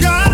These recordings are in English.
God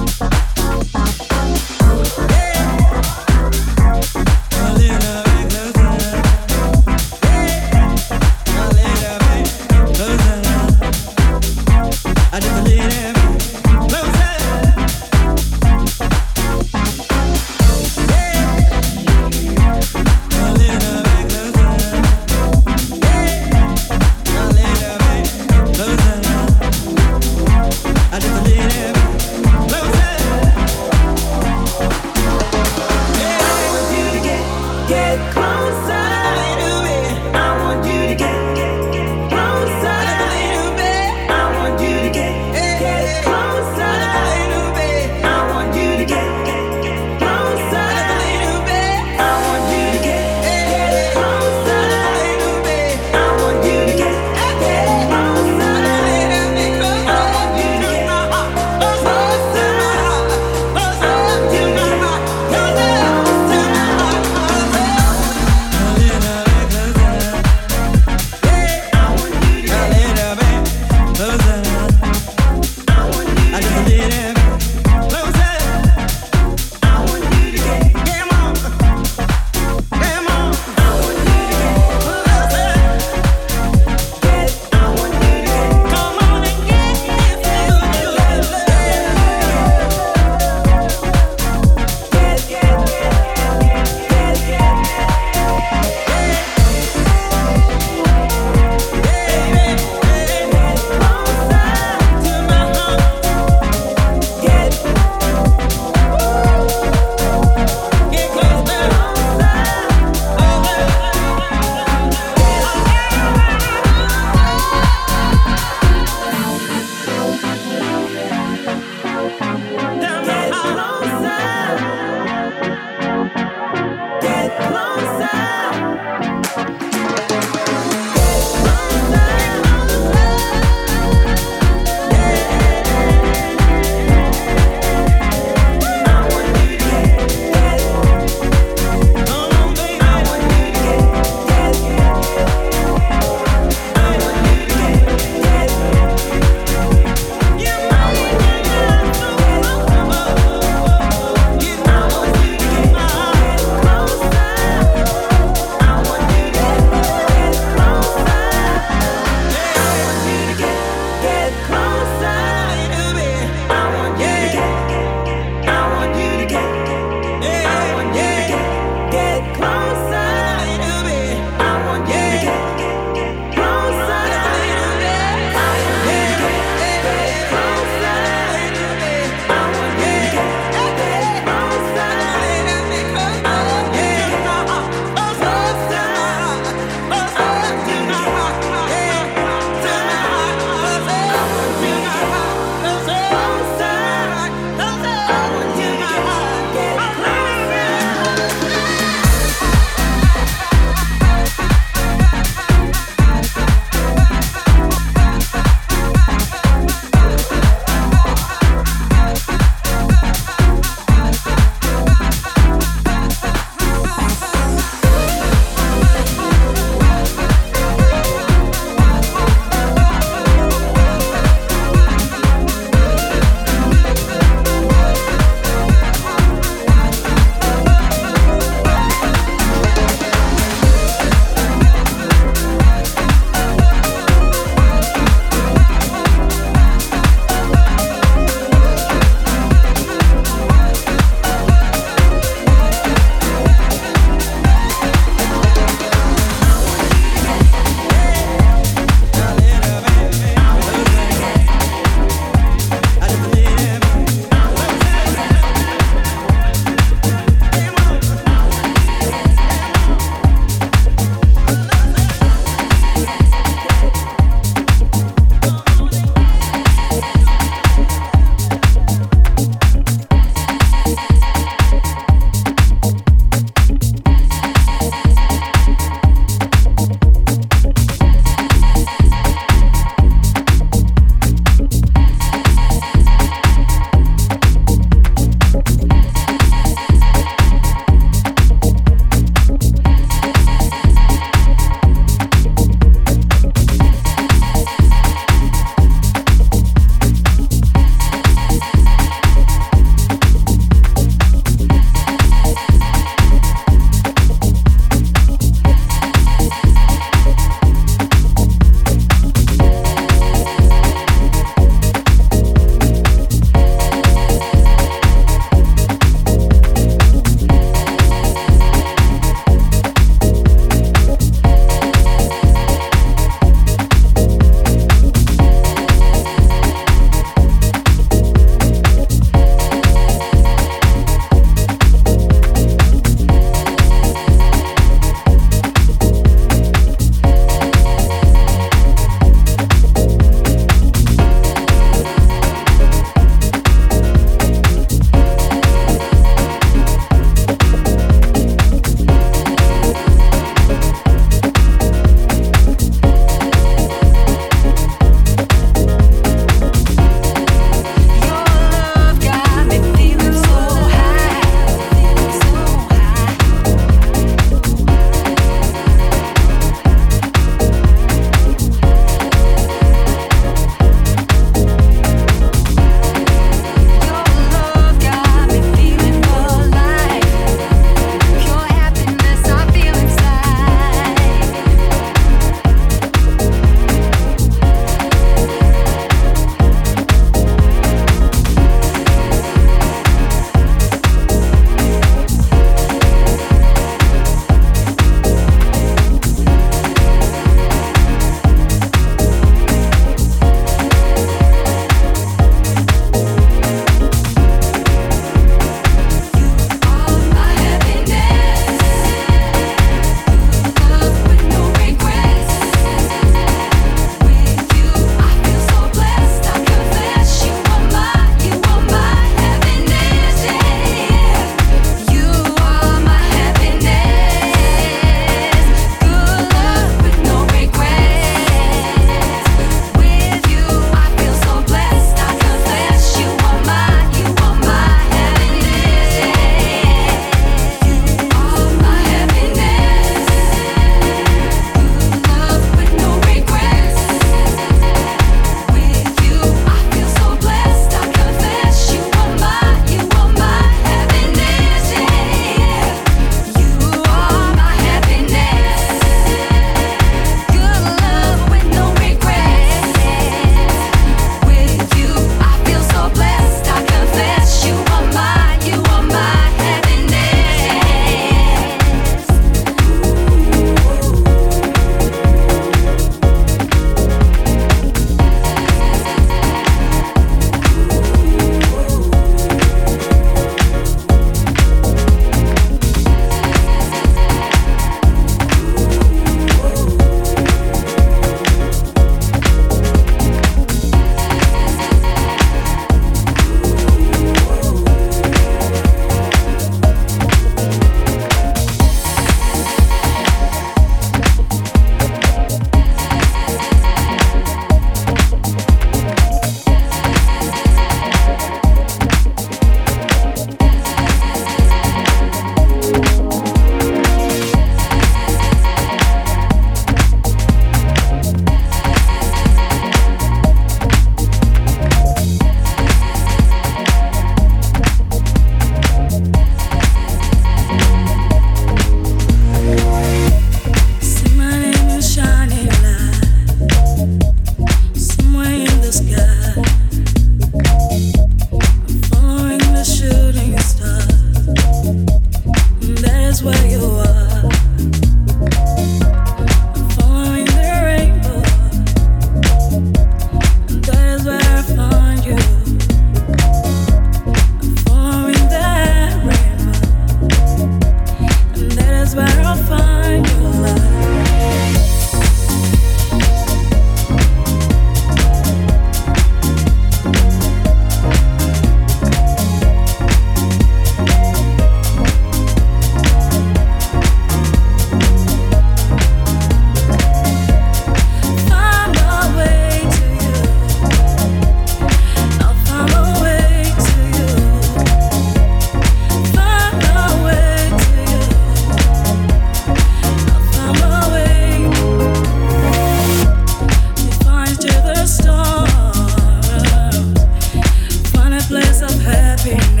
tripping.